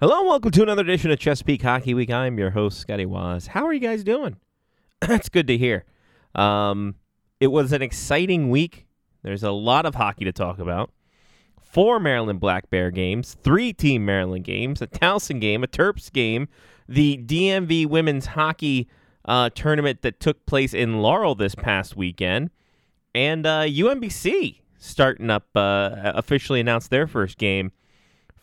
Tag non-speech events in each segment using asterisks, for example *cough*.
Hello and welcome to another edition of Chesapeake Hockey Week. I'm your host, Scotty Waz. How are you guys doing? *clears throat* That's good to hear. Um, it was an exciting week. There's a lot of hockey to talk about. Four Maryland Black Bear games, three Team Maryland games, a Towson game, a Terps game, the DMV Women's Hockey uh, tournament that took place in Laurel this past weekend, and uh, UMBC starting up uh, officially announced their first game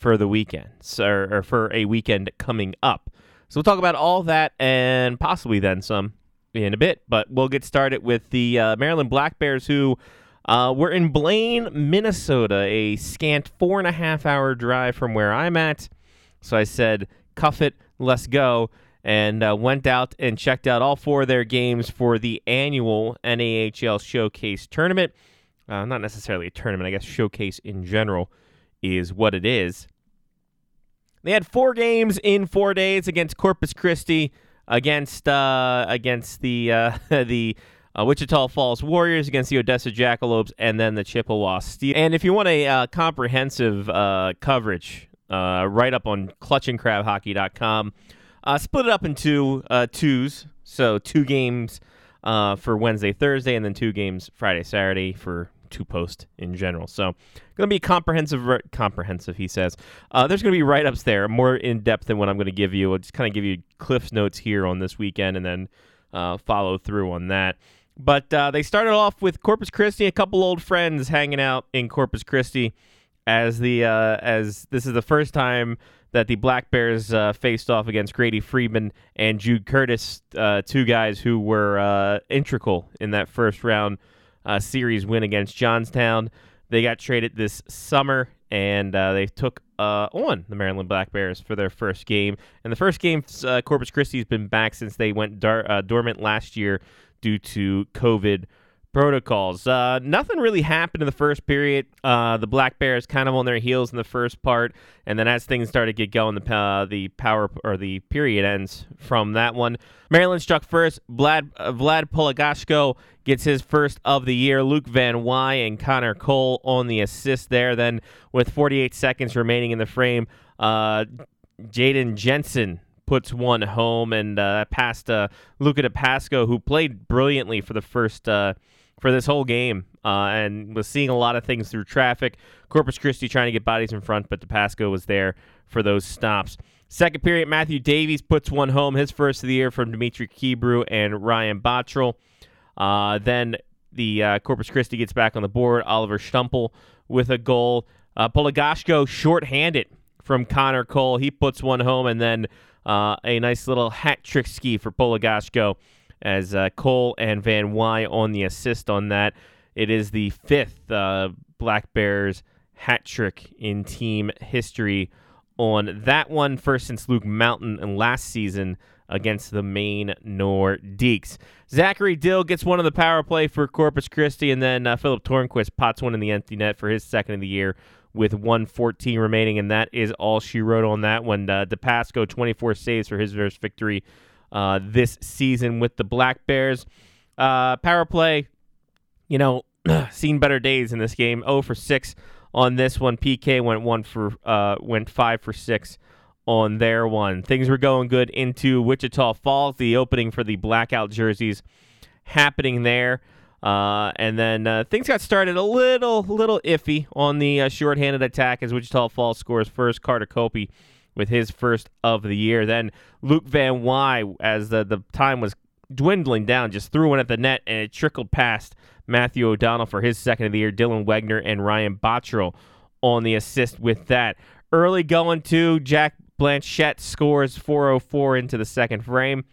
for the weekend, so, or for a weekend coming up. So we'll talk about all that and possibly then some in a bit. But we'll get started with the uh, Maryland Black Bears, who uh, were in Blaine, Minnesota, a scant four and a half hour drive from where I'm at. So I said, "Cuff it, let's go." And uh, went out and checked out all four of their games for the annual NAHL Showcase tournament. Uh, not necessarily a tournament, I guess showcase in general is what it is. They had four games in four days against Corpus Christi, against uh, against the uh, *laughs* the uh, Wichita Falls Warriors, against the Odessa Jackalopes, and then the Chippewa Steel. And if you want a uh, comprehensive uh, coverage, uh, write up on clutchandcrabhockey.com, split it up into twos. So two games for Wednesday, Thursday, and then two games Friday, Saturday for two post in general. So, going to be comprehensive. Comprehensive, he says. Uh, there's going to be write ups there, more in depth than what I'm going to give you. I'll just kind of give you Cliff's notes here on this weekend, and then uh, follow through on that. But uh, they started off with Corpus Christi, a couple old friends hanging out in Corpus Christi, as the uh, as this is the first time that the Black Bears uh, faced off against Grady Friedman and Jude Curtis, uh, two guys who were uh, integral in that first round uh, series win against Johnstown. They got traded this summer, and uh, they took uh, on the Maryland Black Bears for their first game. And the first game, uh, Corpus Christi has been back since they went dar- uh, dormant last year due to COVID protocols. Uh, nothing really happened in the first period. Uh, the Black Bears kind of on their heels in the first part, and then as things started to get going, the uh, the power or the period ends from that one. Maryland struck first. Vlad uh, Vlad Polagashko gets his first of the year. Luke Van Wy and Connor Cole on the assist there. Then with 48 seconds remaining in the frame, uh, Jaden Jensen puts one home and uh, past uh, Luca DePasco, who played brilliantly for the first uh, for this whole game uh, and was seeing a lot of things through traffic. Corpus Christi trying to get bodies in front, but DePasco was there for those stops. Second period, Matthew Davies puts one home, his first of the year from Dimitri Kebrew and Ryan Bottrell. Uh, then the uh, Corpus Christi gets back on the board. Oliver Stumpel with a goal. Uh, Polagashko shorthanded from Connor Cole. He puts one home, and then uh, a nice little hat trick ski for Polagashko as uh, Cole and Van Wy on the assist on that. It is the fifth uh, Black Bears hat trick in team history on that one, first since Luke Mountain last season against the Maine Nordiques. Zachary Dill gets one of the power play for Corpus Christi, and then uh, Philip Tornquist pots one in the empty net for his second of the year with 114 remaining, and that is all she wrote on that one. Uh, DePasco 24 saves for his first victory uh, this season with the Black Bears. Uh, power play, you know, *clears throat* seen better days in this game. 0 for 6 on this one. PK went one for uh, went five for six on their one. Things were going good into Wichita Falls. The opening for the blackout jerseys happening there. Uh, and then uh, things got started a little, little iffy on the uh, shorthanded attack as Wichita Falls scores first. Carter Copey with his first of the year. Then Luke Van Wy, as the, the time was dwindling down, just threw one at the net and it trickled past Matthew O'Donnell for his second of the year. Dylan Wegner and Ryan Bottrell on the assist with that. Early going to Jack Blanchette scores 404 into the second frame.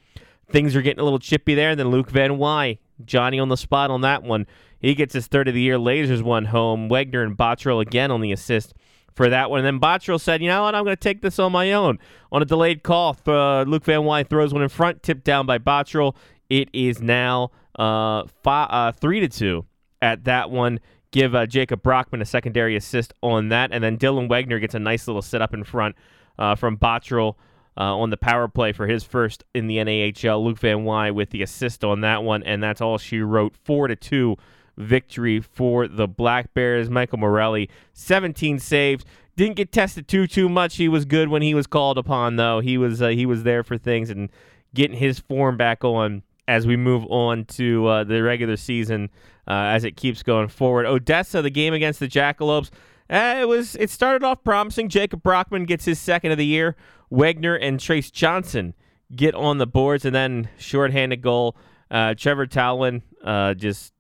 Things are getting a little chippy there. And then Luke Van Wy, Johnny on the spot on that one. He gets his third of the year. Lasers one home. Wegner and Bottrell again on the assist for that one. And then Bottrell said, you know what, I'm going to take this on my own. On a delayed call, uh, Luke Van Wy throws one in front, tipped down by Bottrell. It is now uh, five, uh, three to two at that one. Give uh, Jacob Brockman a secondary assist on that, and then Dylan Wegner gets a nice little sit up in front uh, from Bottrell uh, on the power play for his first in the NAHL. Luke Van Wy with the assist on that one, and that's all she wrote. Four to two victory for the Black Bears. Michael Morelli, 17 saves. didn't get tested too too much. He was good when he was called upon, though. He was uh, he was there for things and getting his form back on as we move on to uh, the regular season uh, as it keeps going forward. Odessa, the game against the Jackalopes, uh, it was it started off promising. Jacob Brockman gets his second of the year. Wegner and Trace Johnson get on the boards, and then shorthanded goal. Uh, Trevor Talwin uh, just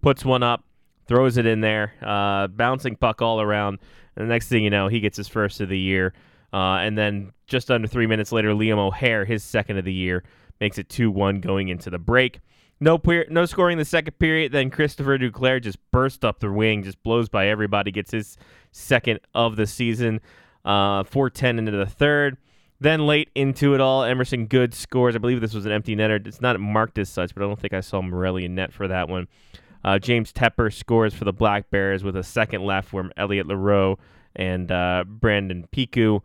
puts one up, throws it in there, uh, bouncing puck all around. And the next thing you know, he gets his first of the year. Uh, and then just under three minutes later, Liam O'Hare, his second of the year, makes it 2 1 going into the break. No, per- no scoring the second period. Then Christopher Duclair just burst up the wing, just blows by everybody, gets his second of the season. Uh, 4-10 into the third. Then late into it all, Emerson Good scores. I believe this was an empty netter. It's not marked as such, but I don't think I saw Morelli in net for that one. Uh, James Tepper scores for the Black Bears with a second left from Elliot Leroux and uh, Brandon Piku,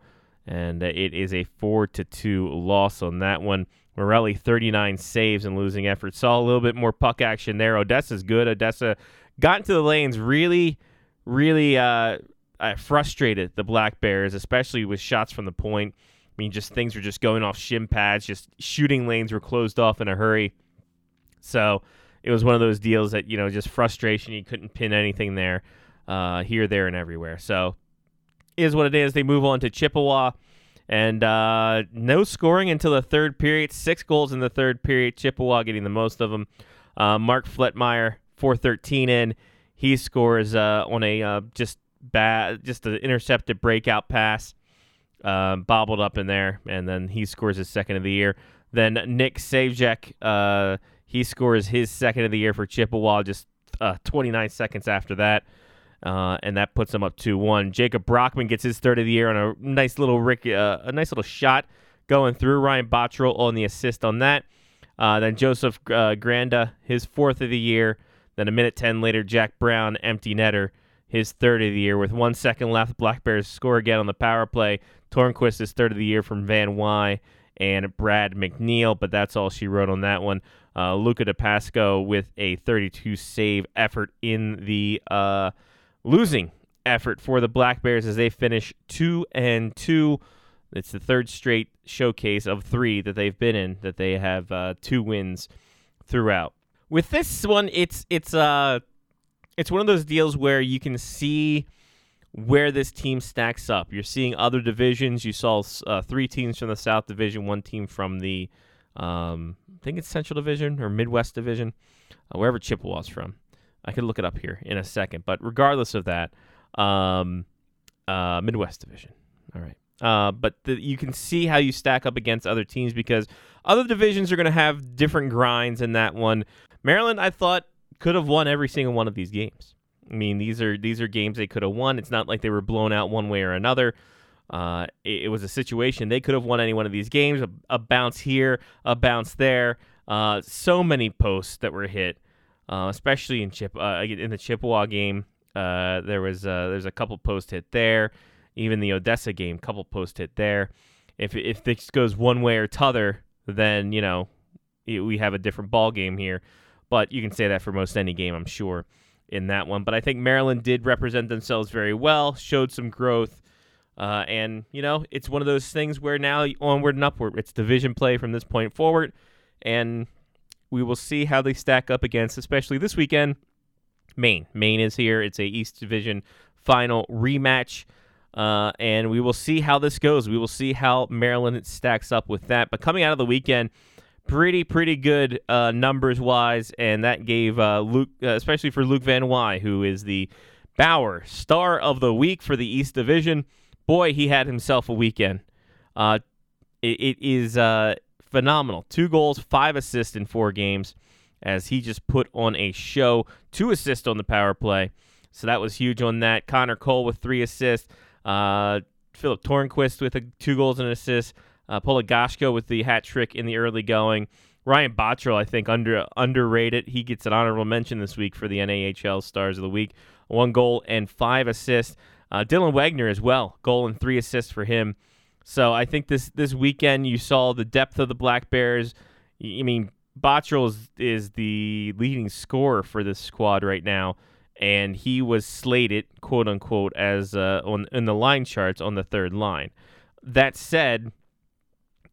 and uh, it is a four to two loss on that one. Morelli 39 saves and losing effort. Saw a little bit more puck action there. Odessa's good. Odessa got into the lanes really, really uh, uh, frustrated the Black Bears, especially with shots from the point. I mean, just things were just going off shin pads. Just shooting lanes were closed off in a hurry. So it was one of those deals that you know just frustration. You couldn't pin anything there, uh, here, there, and everywhere. So is what it is. They move on to Chippewa. And uh, no scoring until the third period. Six goals in the third period. Chippewa getting the most of them. Uh, Mark Fletmeyer, 413 in. He scores uh, on a uh, just bad, just an intercepted breakout pass, um, bobbled up in there, and then he scores his second of the year. Then Nick Savjek, uh, he scores his second of the year for Chippewa just uh, 29 seconds after that. Uh, and that puts him up 2-1. Jacob Brockman gets his third of the year on a nice little Rick, uh, a nice little shot going through. Ryan Bottrell on the assist on that. Uh, then Joseph uh, Granda, his fourth of the year. Then a minute 10 later, Jack Brown, empty netter, his third of the year. With one second left, Black Bears score again on the power play. Tornquist is third of the year from Van Wy and Brad McNeil, but that's all she wrote on that one. Uh, Luca DePasco with a 32 save effort in the uh, losing effort for the Black Bears as they finish two and two. It's the third straight showcase of three that they've been in that they have uh, two wins throughout. With this one, it's it's uh it's one of those deals where you can see where this team stacks up. You're seeing other divisions. You saw uh, three teams from the South Division, one team from the um, I think it's Central Division or Midwest Division, uh, wherever Chippewa's from. I could look it up here in a second. But regardless of that, um, uh, Midwest Division. All right. Uh, but the, you can see how you stack up against other teams because other divisions are going to have different grinds in that one. Maryland, I thought, could have won every single one of these games. I mean, these are these are games they could have won. It's not like they were blown out one way or another. Uh, it, it, was a situation they could have won any one of these games. A, a bounce here, a bounce there. Uh, so many posts that were hit uh, especially in Chip uh, in the Chippewa game. Uh, there was uh, there's a couple post hit there. Even the Odessa game, couple post hit there. If if this goes one way or t'other, then you know we have a different ball game here. But you can say that for most any game, I'm sure, in that one. But I think Maryland did represent themselves very well, showed some growth. Uh, and you know, it's one of those things where now onward and upward. It's division play from this point forward, and we will see how they stack up against, especially this weekend. Maine. Maine is here. It's a East Division final rematch. Uh, and we will see how this goes. We will see how Maryland stacks up with that. But coming out of the weekend, pretty pretty good uh, numbers wise, and that gave uh, Luke, uh, especially for Luke Van Wy, who is the Bauer Star of the Week for the East Division. Boy, he had himself a weekend. Uh, it, it is uh, phenomenal. Two goals, five assists in four games, as he just put on a show. Two assists on the power play, so that was huge on that. Connor Cole with three assists. Uh, Philip Tornquist with a, two goals and an assist. Uh, Polagashko with the hat trick in the early going. Ryan Bottrell, I think, under underrated. He gets an honorable mention this week for the NAHL Stars of the Week. One goal and five assists. Uh, Dylan Wagner as well, goal and three assists for him. So I think this this weekend you saw the depth of the Black Bears. I mean, Bottrell is, is the leading scorer for this squad right now, and he was slated, quote unquote, as uh, on in the line charts on the third line. That said,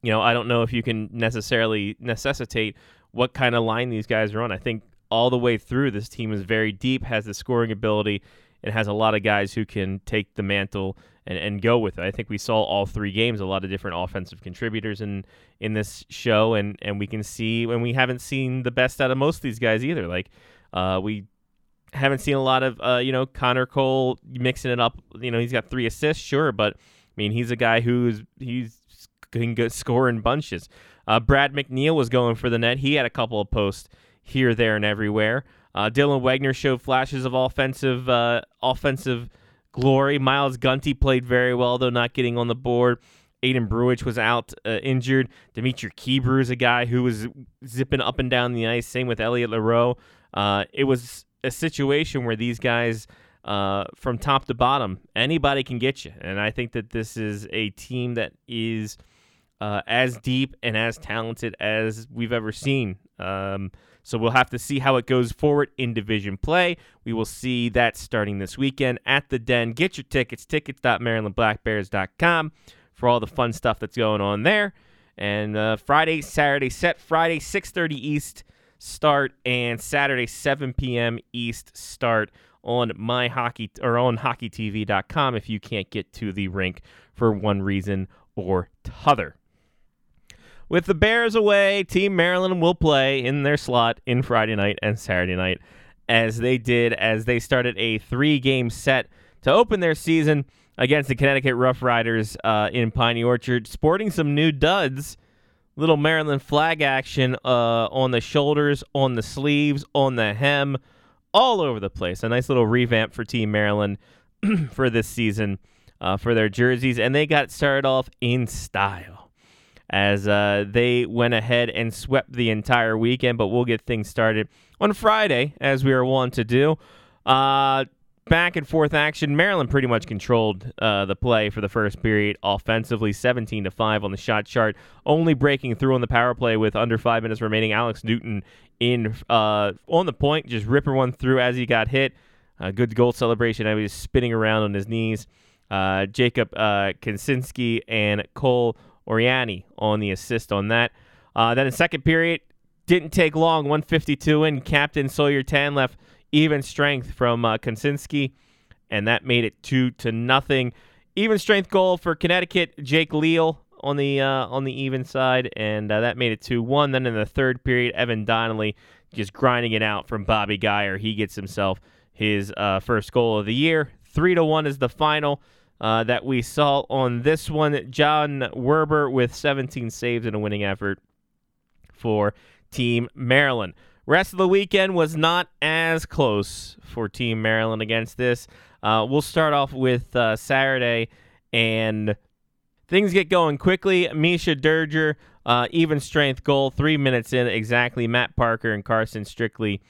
you know, I don't know if you can necessarily necessitate what kind of line these guys are on. I think all the way through, this team is very deep, has the scoring ability, and has a lot of guys who can take the mantle and, and go with it. I think we saw all three games, a lot of different offensive contributors in in this show, and and we can see, and we haven't seen the best out of most of these guys either. Like, uh, we haven't seen a lot of uh, you know Connor Cole mixing it up. You know, he's got three assists, sure, but I mean he's a guy who's he's can get score in bunches. Uh, Brad McNeil was going for the net. He had a couple of posts here, there, and everywhere. Uh, Dylan Wagner showed flashes of offensive uh, offensive glory. Miles Gunty played very well, though not getting on the board. Aiden Bruich was out uh, injured. Dimitri Kebrew is a guy who was zipping up and down the ice. Same with Elliot Leroux. Uh, it was a situation where these guys, uh, from top to bottom, anybody can get you. And I think that this is a team that is uh, as deep and as talented as we've ever seen. Um, so we'll have to see how it goes forward in division play. We will see that starting this weekend at the Den. Get your tickets, tickets.marylandblackbears.com for all the fun stuff that's going on there. And uh, Friday, Saturday set. Friday, 6.30 East start and Saturday 7 p.m. East start on my hockey or on hockeytv.com if you can't get to the rink for one reason or t'other. With the Bears away, Team Maryland will play in their slot in Friday night and Saturday night as they did as they started a three-game set to open their season against the Connecticut Rough Riders uh, in Piney Orchard, sporting some new duds little Maryland flag action uh, on the shoulders, on the sleeves, on the hem, all over the place. A nice little revamp for Team Maryland *clears throat* for this season uh, for their jerseys, and they got started off in style as uh, they went ahead and swept the entire weekend. But we'll get things started on Friday, as we are wont to do. Uh, back and forth action. Maryland pretty much controlled uh, the play for the first period offensively, 17 to 5 on the shot chart, only breaking through on the power play with under five minutes remaining. Alex Newton in uh, on the point, just ripping one through as he got hit. A good goal celebration. I was spinning around on his knees. Uh, Jacob uh, Kinsinski and Cole Oriani on the assist on that. Uh, then in second period, didn't take long. 152 in. Captain Sawyer Tan left even strength from uh, and that made it two to nothing. Even strength goal for Connecticut, Jake Leal on the uh, on the even side, and uh, that made it two one. Then in the third period, Evan Donnelly just grinding it out from Bobby Geyer. He gets himself his uh, first goal of the year. Three to one is the final. Uh, that we saw on this one. John Werber with 17 saves in a winning effort for Team Maryland. Rest of the weekend was not as close for Team Maryland against this. Uh, we'll start off with uh, Saturday, and things get going quickly. Misha Derger, uh, even strength goal, three minutes in exactly. Matt Parker and Carson Strictly,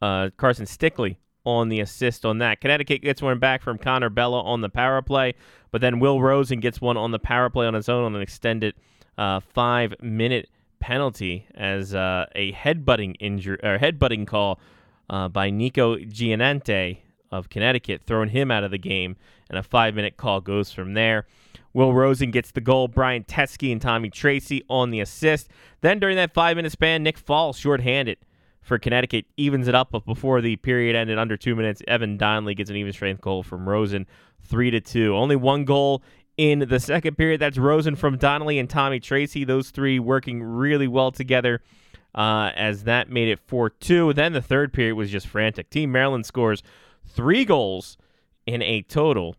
uh, Carson Stickley on the assist on that. Connecticut gets one back from Connor Bella on the power play, but then Will Rosen gets one on the power play on his own on an extended uh, five minute penalty as uh, a headbutting injury or headbutting call uh, by Nico Giannante of Connecticut, throwing him out of the game, and a five-minute call goes from there. Will Rosen gets the goal. Brian Teske and Tommy Tracy on the assist. Then during that five-minute span, Nick Fall shorthanded for Connecticut evens it up. But before the period ended, under two minutes, Evan Donnelly gets an even strength goal from Rosen, three to two. Only one goal in the second period. That's Rosen from Donnelly and Tommy Tracy. Those three working really well together uh, as that made it 4 2. Then the third period was just frantic. Team Maryland scores three goals in a total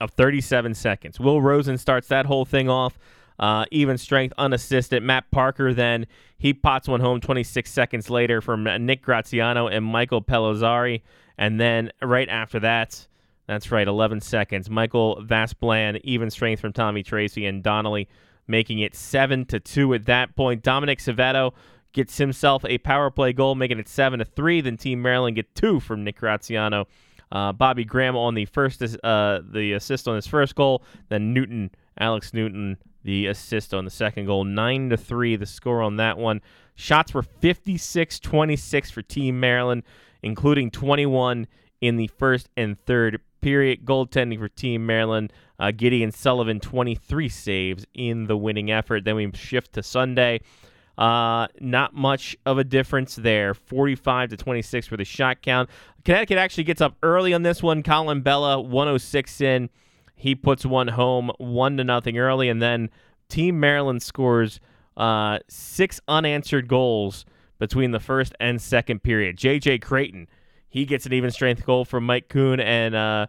of 37 seconds. Will Rosen starts that whole thing off. Uh, even strength, unassisted. Matt Parker then he pots one home 26 seconds later from Nick Graziano and Michael Pellizzari. And then right after that, that's right, 11 seconds. Michael Vasplan, even strength from Tommy Tracy and Donnelly, making it 7 to 2 at that point. Dominic Savetto gets himself a power play goal, making it 7 to 3. Then Team Maryland get two from Nick Graziano. Uh, Bobby Graham on the first uh, the assist on his first goal. Then Newton, Alex Newton, the assist on the second goal. 9 to 3 the score on that one. Shots were 56 26 for Team Maryland, including 21 in the first and third period. Goaltending for Team Maryland, uh, Gideon Sullivan, 23 saves in the winning effort. Then we shift to Sunday. Uh, not much of a difference there. 45 to 26 for the shot count. Connecticut actually gets up early on this one. Colin Bella, 106 in. He puts one home, one to nothing early, and then Team Maryland scores uh, six unanswered goals between the first and second period. JJ Creighton, he gets an even strength goal from Mike Kuhn and uh,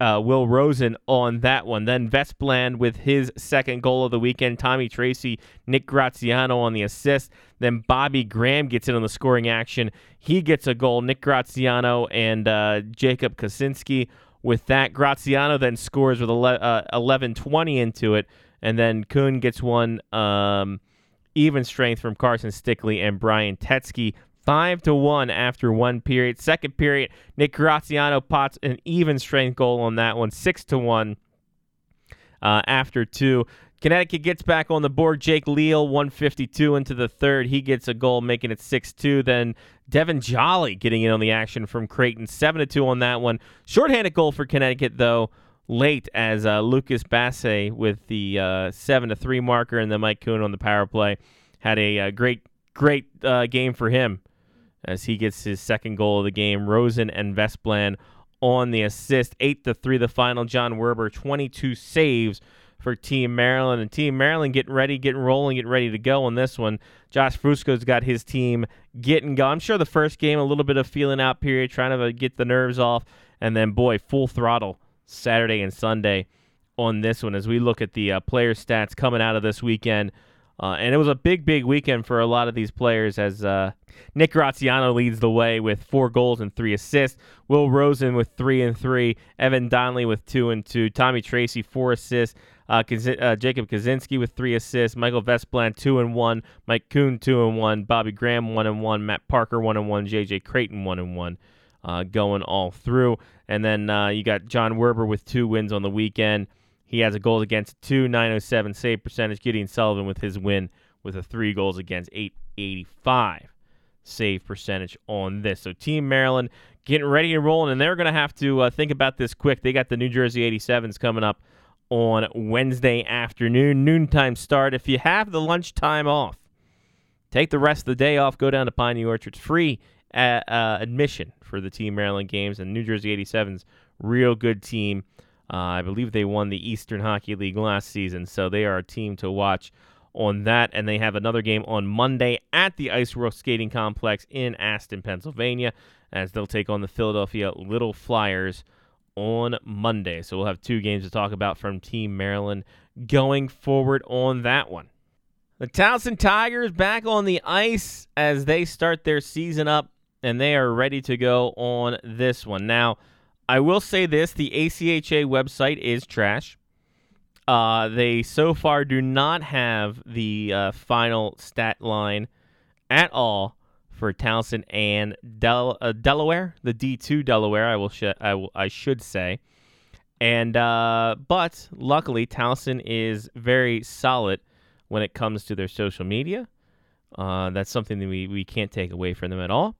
uh, Will Rosen on that one. Then Vestbland with his second goal of the weekend. Tommy Tracy, Nick Graziano on the assist. Then Bobby Graham gets in on the scoring action. He gets a goal. Nick Graziano and uh, Jacob Kaczynski with that. Graziano then scores with 11 20 uh, into it. And then Kuhn gets one um, even strength from Carson Stickley and Brian Tetsky five to one after one period. Second period, Nick Graziano pots an even strength goal on that one, six to one uh, after two. Connecticut gets back on the board. Jake Leal, 152 into the third. He gets a goal, making it 6 2. Then Devin Jolly getting in on the action from Creighton, 7 2 on that one. Shorthanded goal for Connecticut, though, late as uh, Lucas Basse with the uh, 7 3 marker, and then Mike Kuhn on the power play. Had a, uh, great, great uh, game for him as he gets his second goal of the game. Rosen and Vestbland on the assist. 8 3 the final. John Werber 22 saves for Team Maryland. And Team Maryland getting ready, getting rolling, getting ready to go on this one. Josh Fusco's got his team getting going. I'm sure the first game, a little bit of feeling out period, trying to get the nerves off. And then, boy, full throttle Saturday and Sunday on this one as we look at the uh, player stats coming out of this weekend. Uh, and it was a big, big weekend for a lot of these players as uh, Nick Graziano leads the way with four goals and three assists. Will Rosen with three and three. Evan Donnelly with two and two. Tommy Tracy, four assists. Uh, uh, Jacob Kaczynski with three assists. Michael Vestbland, two and one. Mike Kuhn, two and one. Bobby Graham, one and one. Matt Parker, one and one. JJ Creighton, one and one. Uh, going all through. And then uh, you got John Werber with two wins on the weekend. He has a goals against two 907 save percentage. Gideon Sullivan with his win with a three goals against 885 save percentage on this. So Team Maryland getting ready and rolling, and they're going to have to uh, think about this quick. They got the New Jersey 87s coming up on Wednesday afternoon, noontime start. If you have the lunchtime off, take the rest of the day off. Go down to Piney Orchards, free uh, uh, admission for the Team Maryland games, and New Jersey 87s, real good team. Uh, I believe they won the Eastern Hockey League last season, so they are a team to watch on that. And they have another game on Monday at the Ice World Skating Complex in Aston, Pennsylvania, as they'll take on the Philadelphia Little Flyers on Monday. So we'll have two games to talk about from Team Maryland going forward on that one. The Towson Tigers back on the ice as they start their season up, and they are ready to go on this one. Now, I will say this: the ACHA website is trash. Uh, they so far do not have the uh, final stat line at all for Towson and Del- uh, Delaware, the D2 Delaware. I will, sh- I, will I should say, and uh, but luckily Towson is very solid when it comes to their social media. Uh, that's something that we, we can't take away from them at all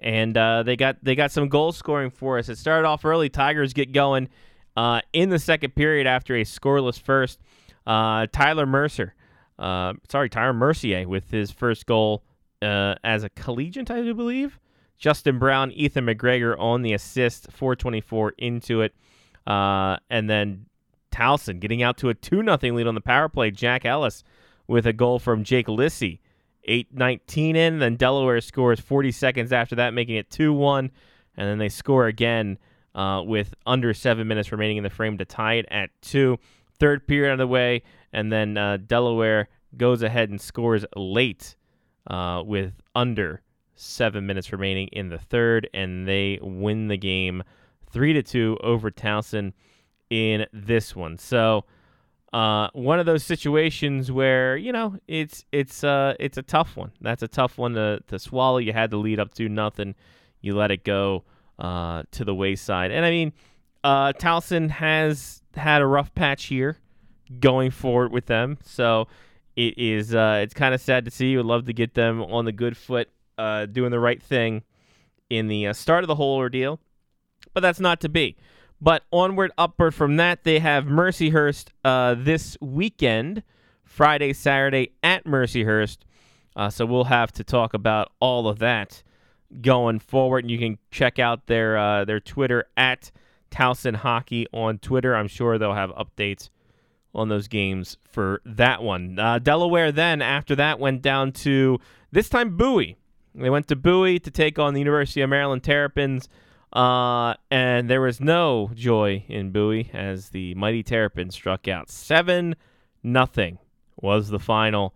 and uh, they got they got some goal scoring for us. It started off early. Tigers get going uh, in the second period after a scoreless first. Uh, Tyler Mercer, uh, sorry, Tyler Mercier with his first goal uh, as a collegiate, I do believe. Justin Brown, Ethan McGregor on the assist, 424 into it, uh, and then Towson getting out to a two 0 lead on the power play. Jack Ellis with a goal from Jake Lissy 8-19 in. Then Delaware scores 40 seconds after that, making it 2-1. And then they score again uh, with under seven minutes remaining in the frame to tie it at two. Third period on the way, and then uh, Delaware goes ahead and scores late uh, with under seven minutes remaining in the third, and they win the game three to two over Towson in this one. So uh, one of those situations where you know it's it's uh it's a tough one. That's a tough one to, to swallow. You had to lead up to nothing. You let it go uh, to the wayside. And I mean, uh, Towson has had a rough patch here going forward with them. So it is uh, it's kind of sad to see. You would love to get them on the good foot, uh, doing the right thing in the uh, start of the whole ordeal. but that's not to be. But onward, upward from that, they have Mercyhurst uh, this weekend, Friday, Saturday at Mercyhurst. Uh, so we'll have to talk about all of that going forward. And you can check out their uh, their Twitter at Towson Hockey on Twitter. I'm sure they'll have updates on those games for that one. Uh, Delaware then after that went down to this time Bowie. They went to Bowie to take on the University of Maryland Terrapins. Uh, and there was no joy in Bowie as the mighty Terrapins struck out seven nothing was the final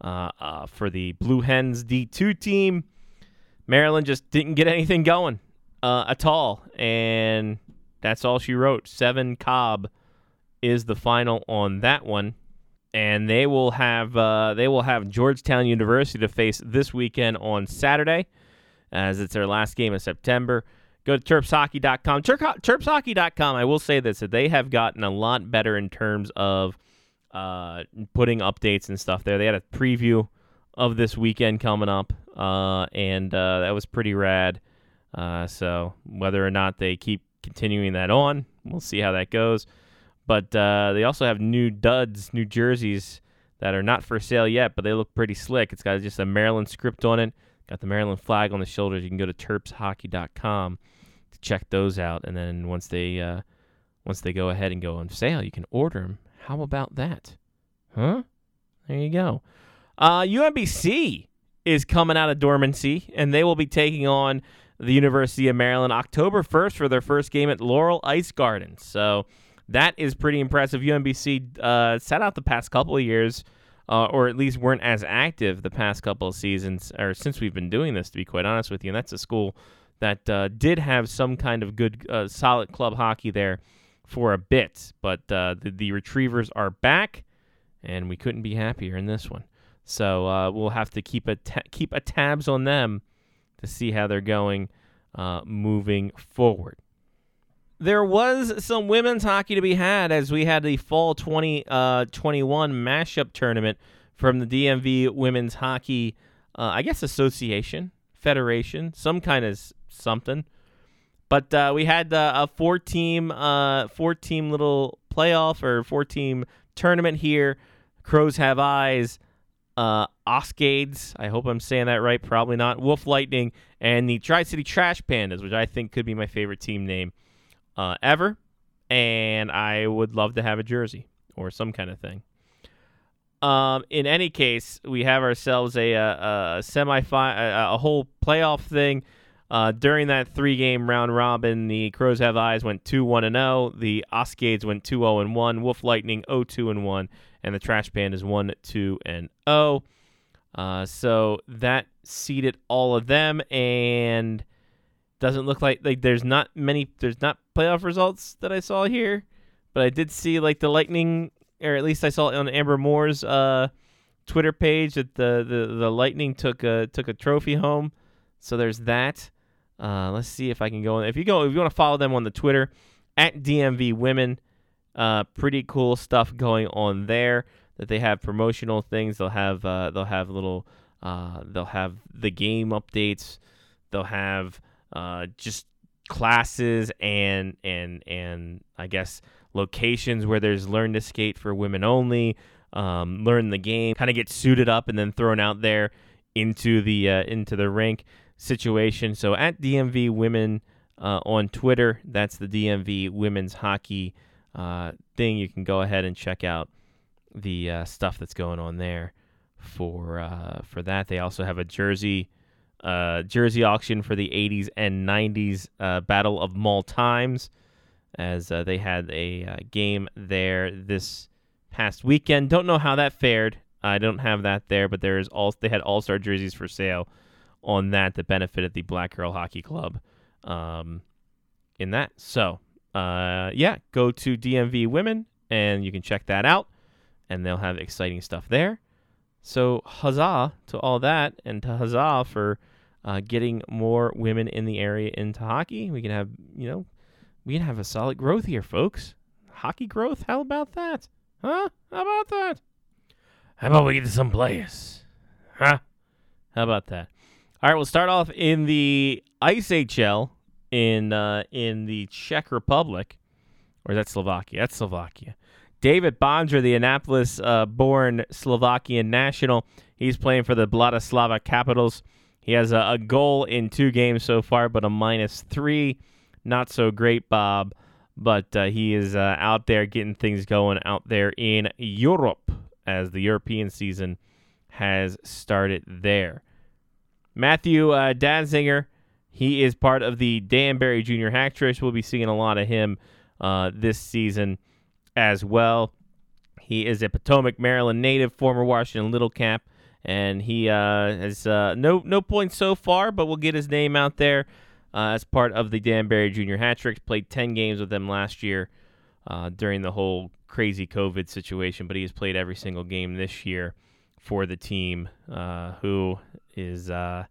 uh, uh, for the Blue Hens D2 team. Maryland just didn't get anything going uh, at all, and that's all she wrote. Seven Cobb is the final on that one, and they will have uh, they will have Georgetown University to face this weekend on Saturday, as it's their last game of September. Go to terpshockey.com. terpshockey.com. I will say this: that they have gotten a lot better in terms of uh, putting updates and stuff there. They had a preview of this weekend coming up, uh, and uh, that was pretty rad. Uh, so whether or not they keep continuing that on, we'll see how that goes. But uh, they also have new duds, new jerseys that are not for sale yet, but they look pretty slick. It's got just a Maryland script on it, got the Maryland flag on the shoulders. You can go to terpshockey.com check those out, and then once they uh, once they go ahead and go on sale, you can order them. How about that? Huh? There you go. Uh, UMBC is coming out of dormancy, and they will be taking on the University of Maryland October 1st for their first game at Laurel Ice Gardens. So that is pretty impressive. UMBC uh, sat out the past couple of years, uh, or at least weren't as active the past couple of seasons, or since we've been doing this, to be quite honest with you. And that's a school that uh, did have some kind of good, uh, solid club hockey there for a bit. But uh, the, the, Retrievers are back, and we couldn't be happier in this one. So uh, we'll have to keep a ta- keep a tabs on them to see how they're going moving forward there was some women's hockey to be had as we had the fall 2021 uh, mashup tournament from the DMV Women's Hockey, uh, I guess, Association, Federation, some kind of something. But uh, we had uh, a four team, uh, four team little playoff or four team tournament here. Crows have eyes. Uh, Oscades, I hope I'm saying that right. Probably not. Wolf Lightning and the Tri City Trash Pandas, which I think could be my favorite team name uh, ever, and I would love to have a jersey or some kind of thing. Um, in any case, we have ourselves a, a, a semi a, a whole playoff thing. Uh, during that three game round robin, the Crows Have Eyes went 2 1 and 0. The Oscades went 2 0 and 1. Wolf Lightning 0 2 and 1. And the Trash Pandas 1 2 and 0. Uh, so that seeded all of them. And doesn't look like like there's not many there's not playoff results that I saw here, but I did see like the Lightning or at least I saw it on Amber Moore's uh, Twitter page that the, the, the Lightning took a took a trophy home. So there's that. Uh, let's see if I can go. If you go, if you want to follow them on the Twitter at DMV Women, uh, pretty cool stuff going on there. That they have promotional things. They'll have uh, they'll have little uh, they'll have the game updates. They'll have uh, just classes and and and I guess locations where there's learn to skate for women only, um, learn the game, kind of get suited up and then thrown out there into the uh, into the rink situation. So at DMV Women uh, on Twitter, that's the DMV Women's Hockey uh, thing. You can go ahead and check out the uh, stuff that's going on there for uh, for that. They also have a jersey uh, jersey auction for the 80s and 90s uh, Battle of Mall Times, as they had a game there this past weekend. Don't know how that fared. I don't have that there, but there is all they had All Star jerseys for sale on that that benefited the Black Girl Hockey Club. Um, in that, so uh, yeah, go to DMV Women and you can check that out, and they'll have exciting stuff there. So huzzah to all that, and to huzzah for uh, getting more women in the area into hockey. We can have, you know, we can have a solid growth here, folks. Hockey growth. How about that? Huh? How about that? How about we get to some players? Huh? How about that? All right, we'll start off in the Ice HL in uh, in the Czech Republic, or is that Slovakia? That's Slovakia. David Bondra, the Annapolis-born Slovakian national, he's playing for the Bratislava Capitals. He has a, a goal in two games so far, but a minus three. Not so great, Bob. But uh, he is uh, out there getting things going out there in Europe as the European season has started there. Matthew uh, Danziger, he is part of the Danbury Junior Hat Tricks. We'll be seeing a lot of him uh, this season as well. He is a Potomac, Maryland native, former Washington Little Cap, and he uh, has uh, no no points so far, but we'll get his name out there uh, as part of the Danbury Junior Hat Tricks. Played 10 games with them last year uh, during the whole crazy COVID situation, but he has played every single game this year for the team, uh, who is uh,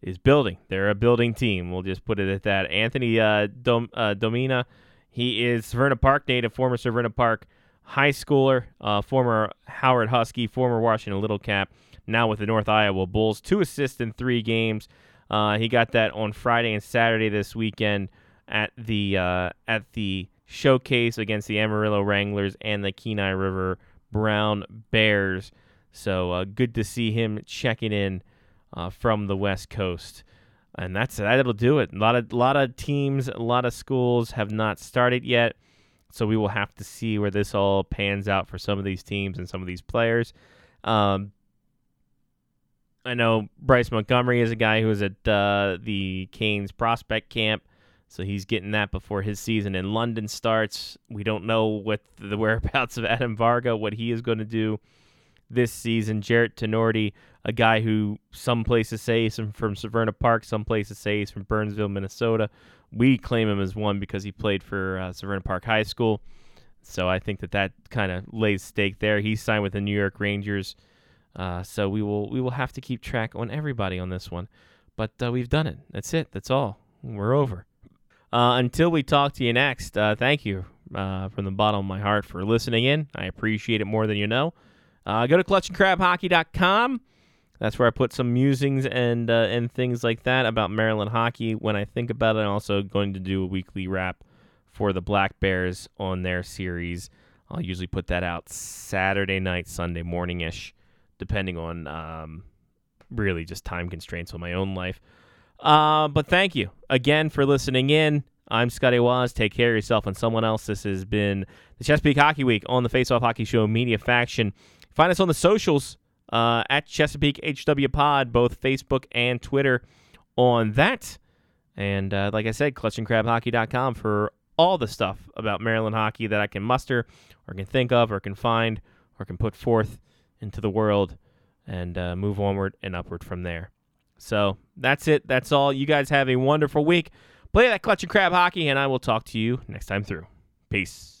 is building. They're a building team. We'll just put it at that. Anthony uh, Dom, uh, Domina, he is Severna Park native, former Severna Park high schooler, uh, former Howard Husky, former Washington Little Cap, now with the North Iowa Bulls. Two assists in three games. Uh, he got that on Friday and Saturday this weekend at the at the showcase against the Amarillo Wranglers and the Kenai River Brown Bears. So uh, good to see him checking in uh, from the West Coast. And that's that'll do it. A lot of lot of teams, a lot of schools have not started yet, so we will have to see where this all pans out for some of these teams and some of these players. Um, I know Bryce Montgomery is a guy who is at uh, the Canes prospect camp, so he's getting that before his season in London starts. We don't know what the *laughs* whereabouts of Adam Varga, what he is going to do this season. Jarrett Tenorti, a guy who some places say he's from, Severna Park, some places say he's from Burnsville, Minnesota. We claim him as one because he played for uh, Park High School. So I think that that kind of lays stake there. He signed with the New York Rangers. Uh, so we will we will have to keep track on everybody on this one. But uh, we've done it. That's it. That's all. We're over. Uh, until we talk to you next, uh, thank you uh, from the bottom of my heart for listening in. I appreciate it more than you know. Uh, go to clutchandcrabhockey.com. That's where I put some musings and uh, and things like that about Maryland hockey when I think about it. I'm also going to do a weekly wrap for the Black Bears on their series. I'll usually put that out Saturday night, Sunday morning ish, depending on um, really just time constraints on my own life. Uh, but thank you again for listening in. I'm Scotty Waz. Take care of yourself and someone else. This has been the Chesapeake Hockey Week on the Face Off Hockey Show Media Faction. Find us on the socials uh, at Chesapeake HW Pod, both Facebook and Twitter on that. And uh, like I said, clutchandcrabhockey.com for all the stuff about Maryland hockey that I can muster or can think of or can find or can put forth into the world and uh, move onward and upward from there. So that's it. That's all. You guys have a wonderful week. Play that clutch and crab hockey, and I will talk to you next time through. Peace.